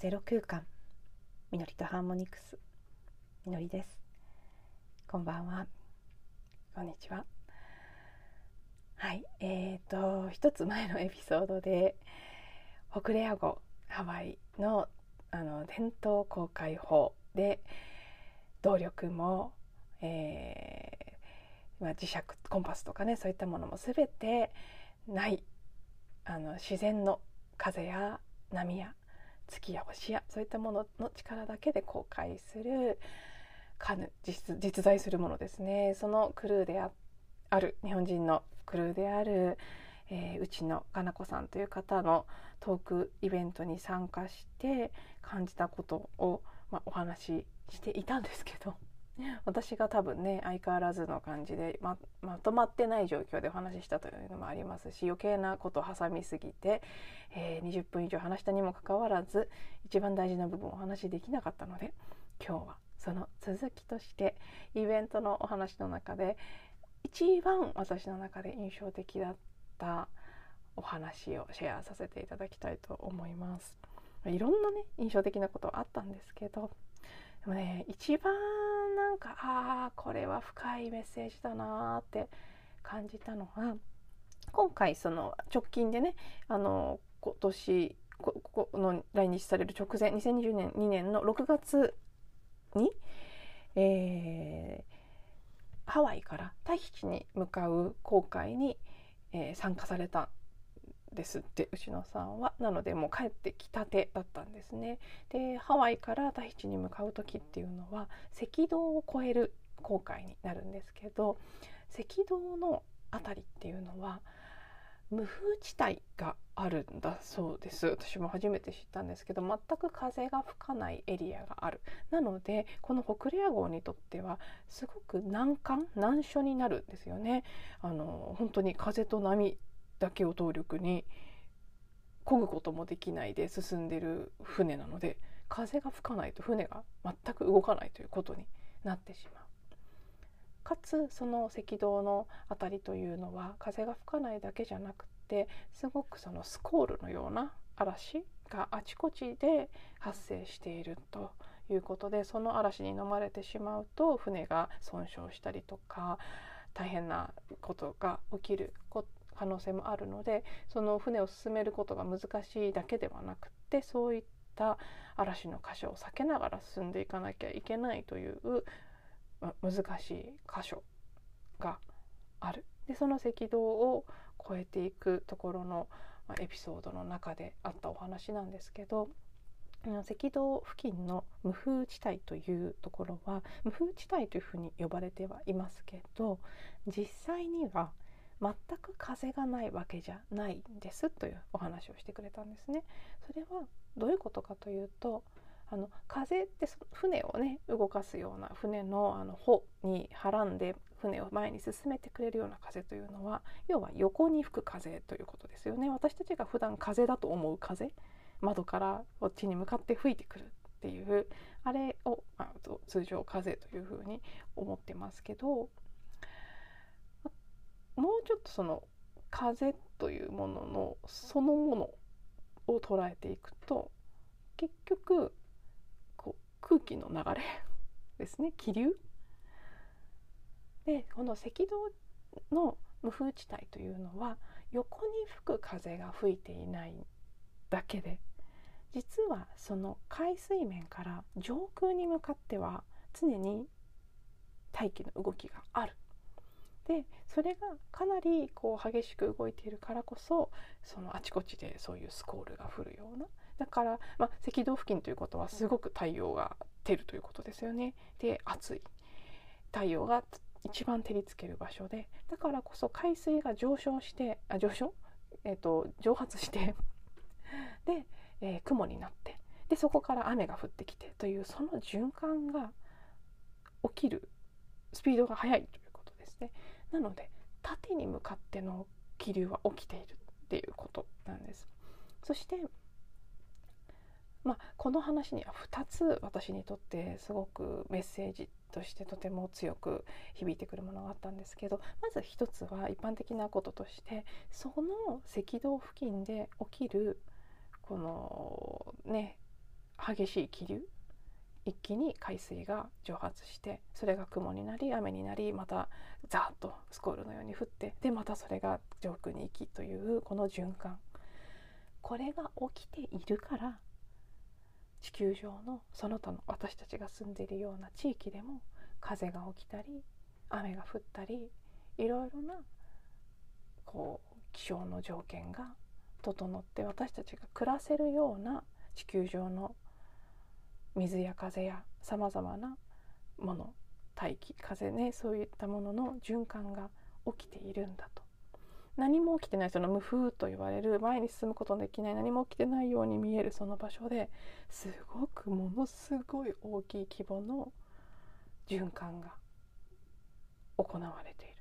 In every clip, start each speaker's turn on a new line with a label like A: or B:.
A: ゼロ空間。みのりとハーモニクス。みのりです。こんばんは。こんにちは。はい。えーと一つ前のエピソードで北レア語ハワイのあの伝統公開法で動力も、えーまあ、磁石コンパスとかねそういったものも全てないあの自然の風や波や月や星やそういったものの力だけで公開するカヌ実実在するものですね。そのクルーである日本人のクルーである、えー、うちのかなこさんという方のトークイベントに参加して感じたことを、まあ、お話ししていたんですけど。私が多分ね相変わらずの感じでままとまってない状況でお話ししたというのもありますし余計なことを挟みすぎて、えー、20分以上話したにもかかわらず一番大事な部分をお話しできなかったので今日はその続きとしてイベントのお話の中で一番私の中で印象的だったお話をシェアさせていただきたいと思います。いろんなね印象的なことはあったんですけどでもね一番なんかああこれは深いメッセージだなーって感じたのが今回その直近でねあの今年ここの来日される直前2020年2年の6月に、えー、ハワイからタヒチに向かう航海に、えー、参加されたですって牛野さんは。なのでもう帰ってきたてだったんですね。でハワイからタヒチに向かう時っていうのは赤道を越える航海になるんですけど赤道の辺りっていうのは無風地帯があるんだそうです。私も初めて知ったんですけど全く風が吹かないエリアがある。なのでこの北レア号にとってはすごく難関難所になるんですよね。あの本当に風と波だけを動力に漕ぐこともできないで進んでる船なので風が吹かないと船が全く動かないということになってしまう。かつその赤道の辺りというのは風が吹かないだけじゃなくてすごくそのスコールのような嵐があちこちで発生しているということでその嵐に飲まれてしまうと船が損傷したりとか大変なことが起きる可能性もあるのでその船を進めることが難しいだけではなくってそういった嵐の箇所を避けながら進んでいかなきゃいけないというま難しい箇所がある。でその赤道を越えていくところのまエピソードの中であったお話なんですけど赤道付近の無風地帯というところは無風地帯というふうに呼ばれてはいますけど実際には全く風がないわけじゃないんですというお話をしてくれたんですね。それはどういうことかというとあの風って船をね動かすような船のあの帆にはらんで船を前に進めてくれるような風というのは要は横に吹く風ということですよね。私たちが普段風だと思う風窓からこっちに向かって吹いてくるっていうあれを、まあ、通常風というふうに思ってますけどもうちょっとその風というもののそのものを捉えていくと結局こう空気の流れですね。気流。でこの赤道の無風地帯というのは横に吹く風が吹いていないだけで実はその海水面から上空に向かっては常に大気の動きがある。でそれがかなりこう激しく動いているからこそそのあちこちでそういうスコールが降るような。だから、まあ、赤道付近ということはすごく太陽が照るということですよね。で暑い。太陽が一番照りつける場所で。だからこそ海水が上昇してあ上昇、えーと、蒸発して で、えー、雲になってでそこから雨が降ってきてというその循環が起きるスピードが速いということですね。なので縦に向かっての気流は起きているっていうことなんです。そしてまあ、この話には2つ私にとってすごくメッセージとしてとても強く響いてくるものがあったんですけどまず1つは一般的なこととしてその赤道付近で起きるこのね激しい気流一気に海水が蒸発してそれが雲になり雨になりまたザーッとスコールのように降ってでまたそれが上空に行きというこの循環。これが起きているから地球上のその他の私たちが住んでいるような地域でも風が起きたり雨が降ったりいろいろなこう気象の条件が整って私たちが暮らせるような地球上の水や風やさまざまなもの大気風ねそういったものの循環が起きているんだと。何も起きてないその無風と言われる前に進むことのできない何も起きてないように見えるその場所ですごくものすごい大きい規模の循環が行われている。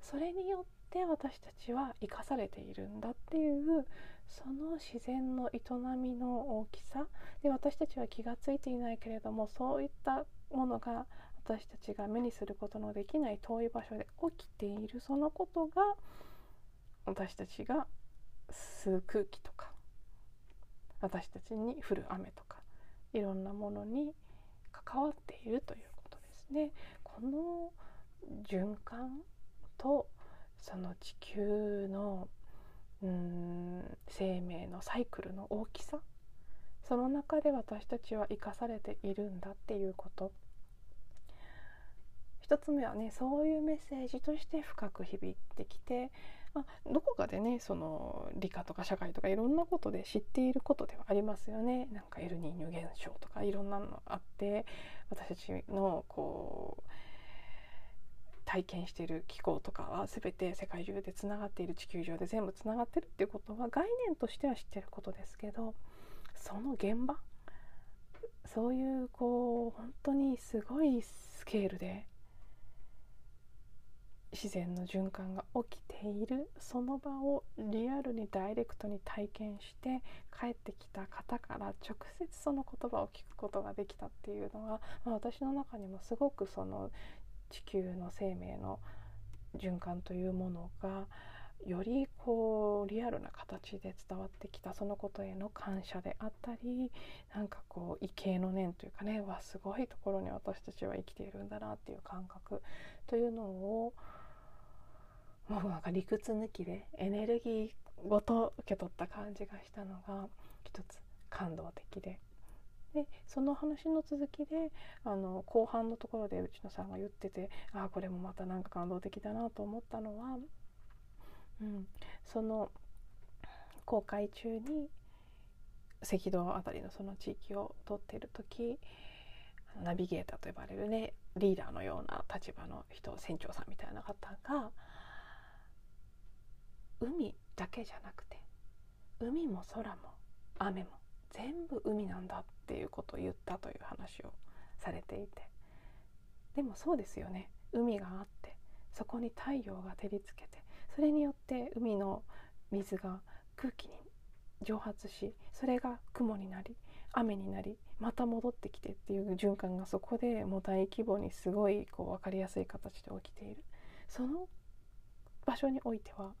A: それによって私たちは生かされているんだっていうその自然の営みの大きさ？で私たちは気が付いていないけれどもそういったものが私たちが目にすることのできない遠い場所で起きているそのことが私たちが吸う空気とか私たちに降る雨とかいろんなものに関わっているということですね。この循環とその地球のうん生命のサイクルの大きさ？その中で私たちは生かされているんだっていうこと。一つ目はねそういうメッセージとして深く響いてきて、まあ、どこかでねその理科とか社会とかいろんなことで知っていることではありますよね。なんかエルニーニョ現象とかいろんなのあって私たちのこう体験している気候とかは全て世界中でつながっている地球上で全部つながってるっていうことは概念としては知ってることですけどその現場そういうこう本当にすごいスケールで自然の循環が起きているその場をリアルにダイレクトに体験して帰ってきた方から直接その言葉を聞くことができたっていうのは、まあ、私の中にもすごくその地球の生命の循環というものがよりこうリアルな形で伝わってきたそのことへの感謝であったりなんかこう畏敬の念というかねわすごいところに私たちは生きているんだなっていう感覚というのをもうなんか理屈抜きでエネルギーごと受け取った感じがしたのが一つ感動的ででその話の続きであの後半のところで内野さんが言っててああこれもまたなんか感動的だなと思ったのは、うん、その航海中に赤道辺りのその地域を通っている時ナビゲーターと呼ばれるねリーダーのような立場の人船長さんみたいな方が海だけじゃなくて海も空も雨も全部海なんだっていうことを言ったという話をされていて。でもそうですよね。海があってそこに太陽が照りつけてそれによって海の水が空気に蒸発しそれが雲になり雨になりまた戻ってきてっていう循環がそこでもう大規模にすごいこう分かりやすい形で起きている。その場所においては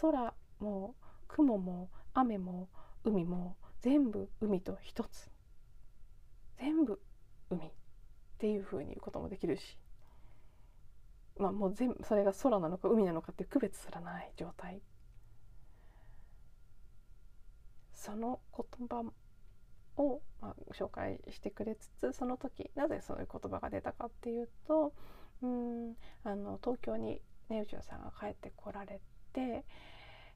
A: 空も雲も雨も海も全部海と一つ。全部海っていう風に言うこともできるし。まあもう全部それが空なのか海なのかって区別すらない状態。その言葉を、まあ、紹介してくれつつその時なぜそういう言葉が出たかっていうとうんあの東京にね内野さんが帰ってこられて、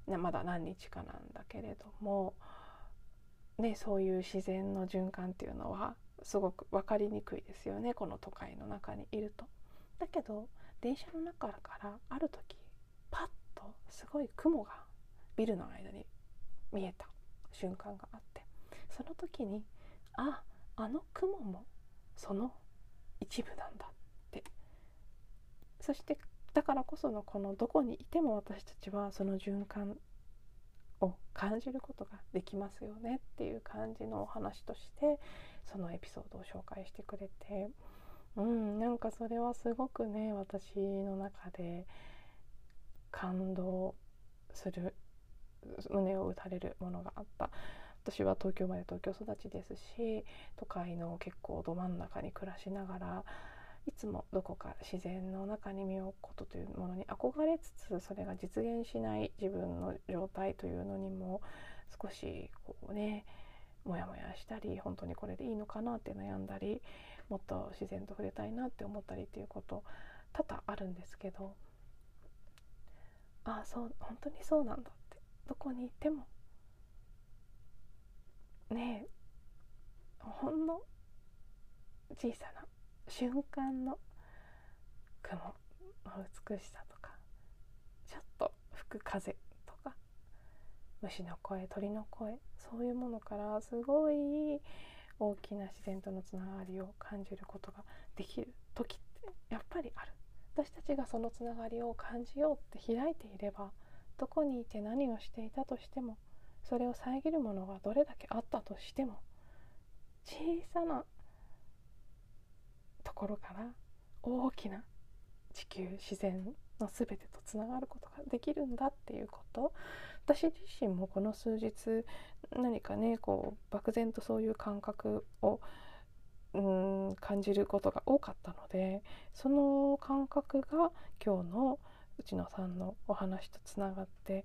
A: まだ何日かなんだけれどもね、そういう自然の循環っていうのはすごく分かりにくいですよね。この都会の中にいると。だけど電車の中からある時パッとすごい雲がビルの間に見えた。瞬間があって。その時にああの雲もその一部なんだって。そしてだからこそのこのどこにいても私たちはその循環を感じることができますよねっていう感じのお話としてそのエピソードを紹介してくれて。うんなんかそれはすごくね私の中で感動する胸を打たれるものがあった。私は東京まで東京育ちですし都会の結構ど真ん中に暮らしながらいつもどこか自然の中に身を置くことというものに憧れつつそれが実現しない自分の状態というのにも少しこうねモヤモヤしたり本当にこれでいいのかなって悩んだりもっと自然と触れたいなって思ったりっていうこと多々あるんですけどああそう本当にそうなんだって。どこにいても。ねえ。ほんの小さな瞬間の雲の美しさとかちょっと吹く風とか虫の声鳥の声そういうものからすごい大きな自然とのつながりを感じることができる時ってやっぱりある。私たちがそのつながりを感じようって開いていればどこにいて何をしていたとしてもそれを遮るものがどれだけあったとしても小さなところから大きな地球自然の全てとつながることができるんだっていうこと。私自身もこの数日何かねこう漠然とそういう感覚をうん感じることが多かったのでその感覚が今日の内野さんのお話とつながって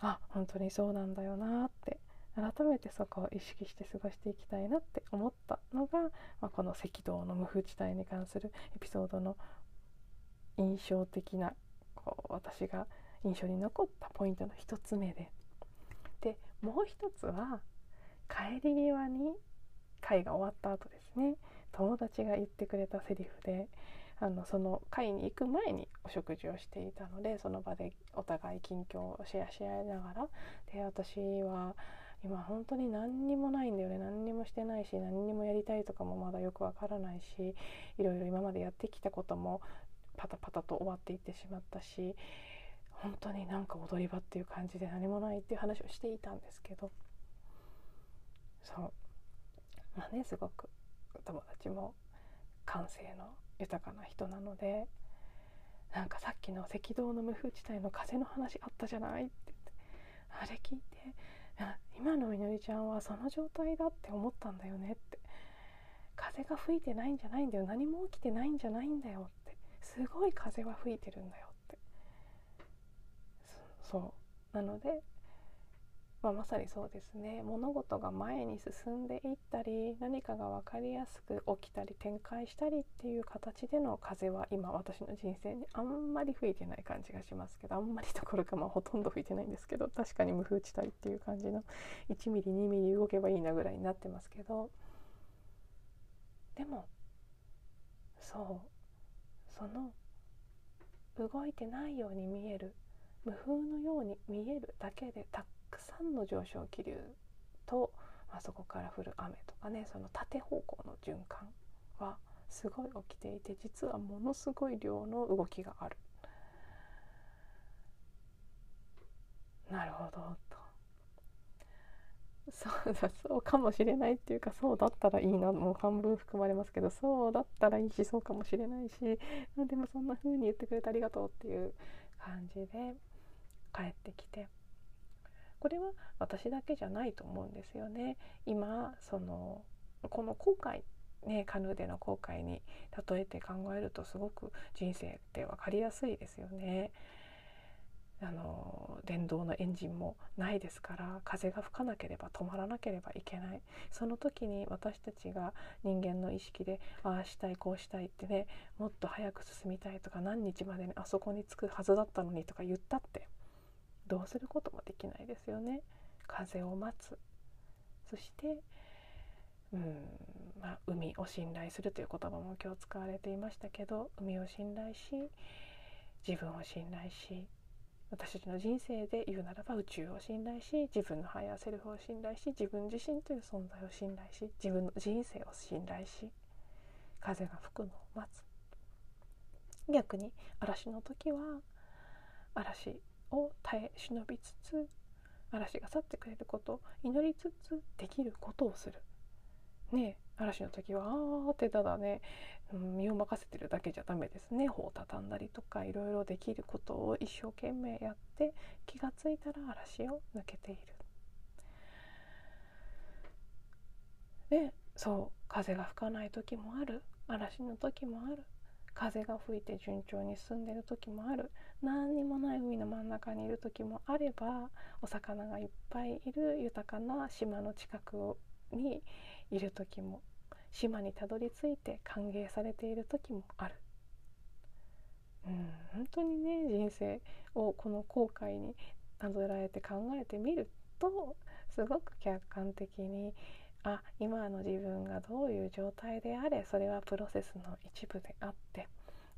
A: あ本当にそうなんだよなって改めてそこを意識して過ごしていきたいなって思ったのが、まあ、この赤道の無風地帯に関するエピソードの印象的なこう私が印象に残ったポイントの1つ目で。でもう一つは帰り際に会が終わった後ですね。友達が言ってくれたセリフであのその会に行く前にお食事をしていたのでその場でお互い近況をシェアし合いながら。で私は今本当に何にもないんだよね。何にもしてないし何にもやりたいとかもまだよくわからないしいろいろ今までやってきたこともパタパタと終わっていってしまったし本当になんか踊り場っていう感じで何もないっていう話をしていたんですけどそう。まあねすごく友達も感性の豊かな人なのでなんかさっきの赤道の無風地帯の風の話あったじゃないってってあれ聞いて今のみのりちゃんはその状態だって思ったんだよねって。風が吹いてないんじゃないんだよ。何も起きてないんじゃないんだよって。すごい風は吹いてるんだよって。そう。なのでまあ、まさにそうですね。物事が前に進んでいったり何かが分かりやすく起きたり展開したりっていう形での風は今私の人生にあんまり吹いてない感じがしますけどあんまりどころかまあほとんど吹いてないんですけど確かに無風地帯っていう感じの1ミリ2ミリ動けばいいなぐらいになってますけどでもそうその動いてないように見える無風のように見えるだけでたくさんの上昇気流と、まあ、そこから降る雨とかねその縦方向の循環はすごい起きていて実はものすごい量の動きがある。なるほどとそうだそうかもしれないっていうかそうだったらいいなもう半分含まれますけどそうだったらいいしそうかもしれないしでもそんな風に言ってくれてありがとうっていう感じで帰ってきてこれは私だけじゃないと思うんですよね今そのこの後悔ね、カヌーでの後悔に例えて考えるとすごく人生って分かりやすいですよね。あの電動のエンジンもないですから風が吹かなければ止まらなければいけないその時に私たちが人間の意識でああしたいこうしたいってねもっと早く進みたいとか何日までにあそこに着くはずだったのにとか言ったってすることもできないですよね。風を待つ。そしてうんまあ、海を信頼するという言葉も今日使われていましたけど海を信頼し自分を信頼し私たちの人生で言うならば宇宙を信頼し自分のハイヤーセルフを信頼し自分自身という存在を信頼し自分の人生を信頼し風が吹くのを待つ。逆に嵐の時は嵐を耐え忍びつつ嵐が去ってくれることを祈りつつできることをする。ね嵐の時はあーってただね、うん、身を任せてるだけじゃダメですね帆を畳んだりとかいろいろできることを一生懸命やって気がついたら嵐を抜けている。でそう風が吹かない時もある嵐の時もある風が吹いて順調に進んでる時もある何にもない海の真ん中にいる時もあればお魚がいっぱいいる豊かな島の近くにいる時も島にたどり着いて歓迎されている時もある。うん、本当にね人生をこの後悔になぞらえて考えてみるとすごく客観的にあ今の自分がどういう状態であれそれはプロセスの一部であって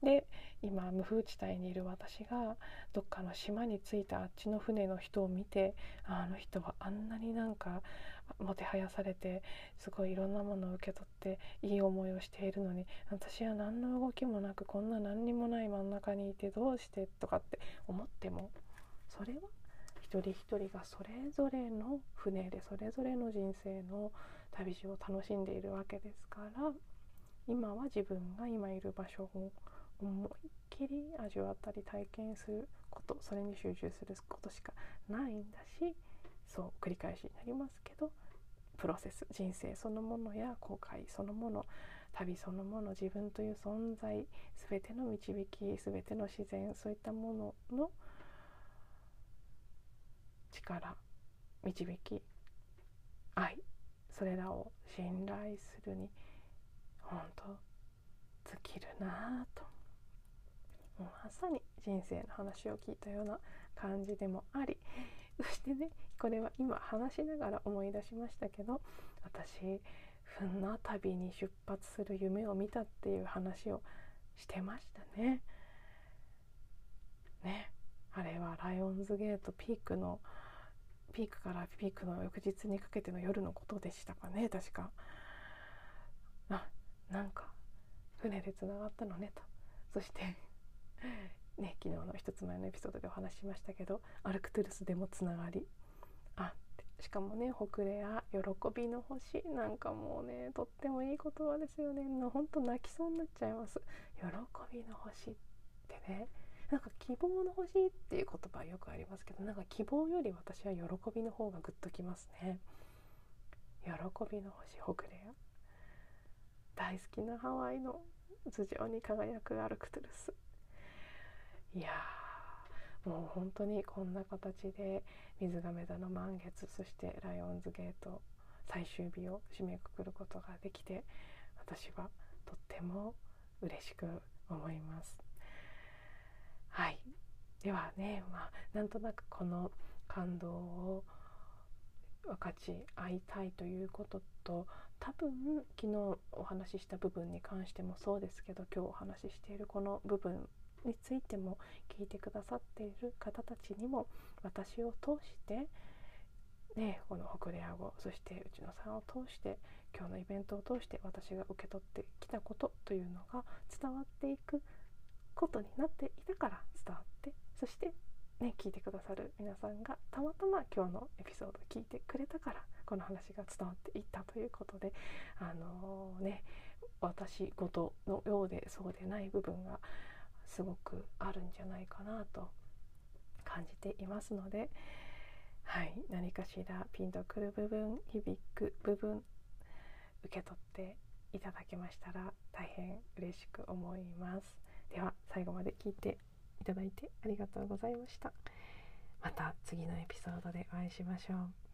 A: で今無風地帯にいる私がどっかの島に着いたあっちの船の人を見てあの人はあんなになんかもてはやされてすごいいろんなものを受け取っていい思いをしているのに私は何の動きもなくこんな何にもない真ん中にいてどうしてとかって思ってもそれは一人一人がそれぞれの船でそれぞれの人生の旅路を楽しんでいるわけですから今は自分が今いる場所を思いっきり味わったり体験することそれに集中することしかないんだしそう繰り返しになりますけどプロセス人生そのものや後悔そのもの旅そのもの自分という存在全ての導き全ての自然そういったものの力導き愛それらを信頼するに本当尽きるなぁとまさに人生の話を聞いたような感じでもあり そしてねこれは今話しながら思い出しましたけど私船旅に出発する夢を見たっていう話をしてましたね。ねあれはライオンズゲートピークのピークからピークの翌日にかけての夜のことでしたかね確か。あなんか船でつながったのねとそしてね昨日の一つ前のエピソードでお話ししましたけどアルクトゥルスでもつながり。あしかもね「北レア喜びの星」なんかもうねとってもいい言葉ですよね。ほんと泣きそうになっちゃいます。喜びの星ってねなんか希望の星っていう言葉はよくありますけどなんか希望より私は喜びの方がグッときますね。喜びの星北レア大好きなハワイの頭上に輝くアルクトゥルス。いやもう本当にこんな形で水亀座の満月そしてライオンズゲート最終日を締めくくることができて私はとっても嬉しく思います。はいではね、まあ、なんとなくこの感動を分かち合いたいということと多分昨日お話しした部分に関してもそうですけど今日お話ししているこの部分についても聞いてくださっている方たちにも私を通してね、この北レア語そして内野さんを通して今日のイベントを通して私が受け取ってきたことというのが伝わっていくことになっていたから伝わってそしてね聞いてくださる皆さんがたまたま今日のエピソード聞いてくれたからこの話が伝わっていったということであのー、ね私事のようでそうでない部分がすごくあるんじゃないかなと感じていますので、はい、何かしらピンとくる部分響く部分受け取っていただけましたら大変嬉しく思います。では最後まで聞いていただいてありがとうございました。また次のエピソードでお会いしましょう。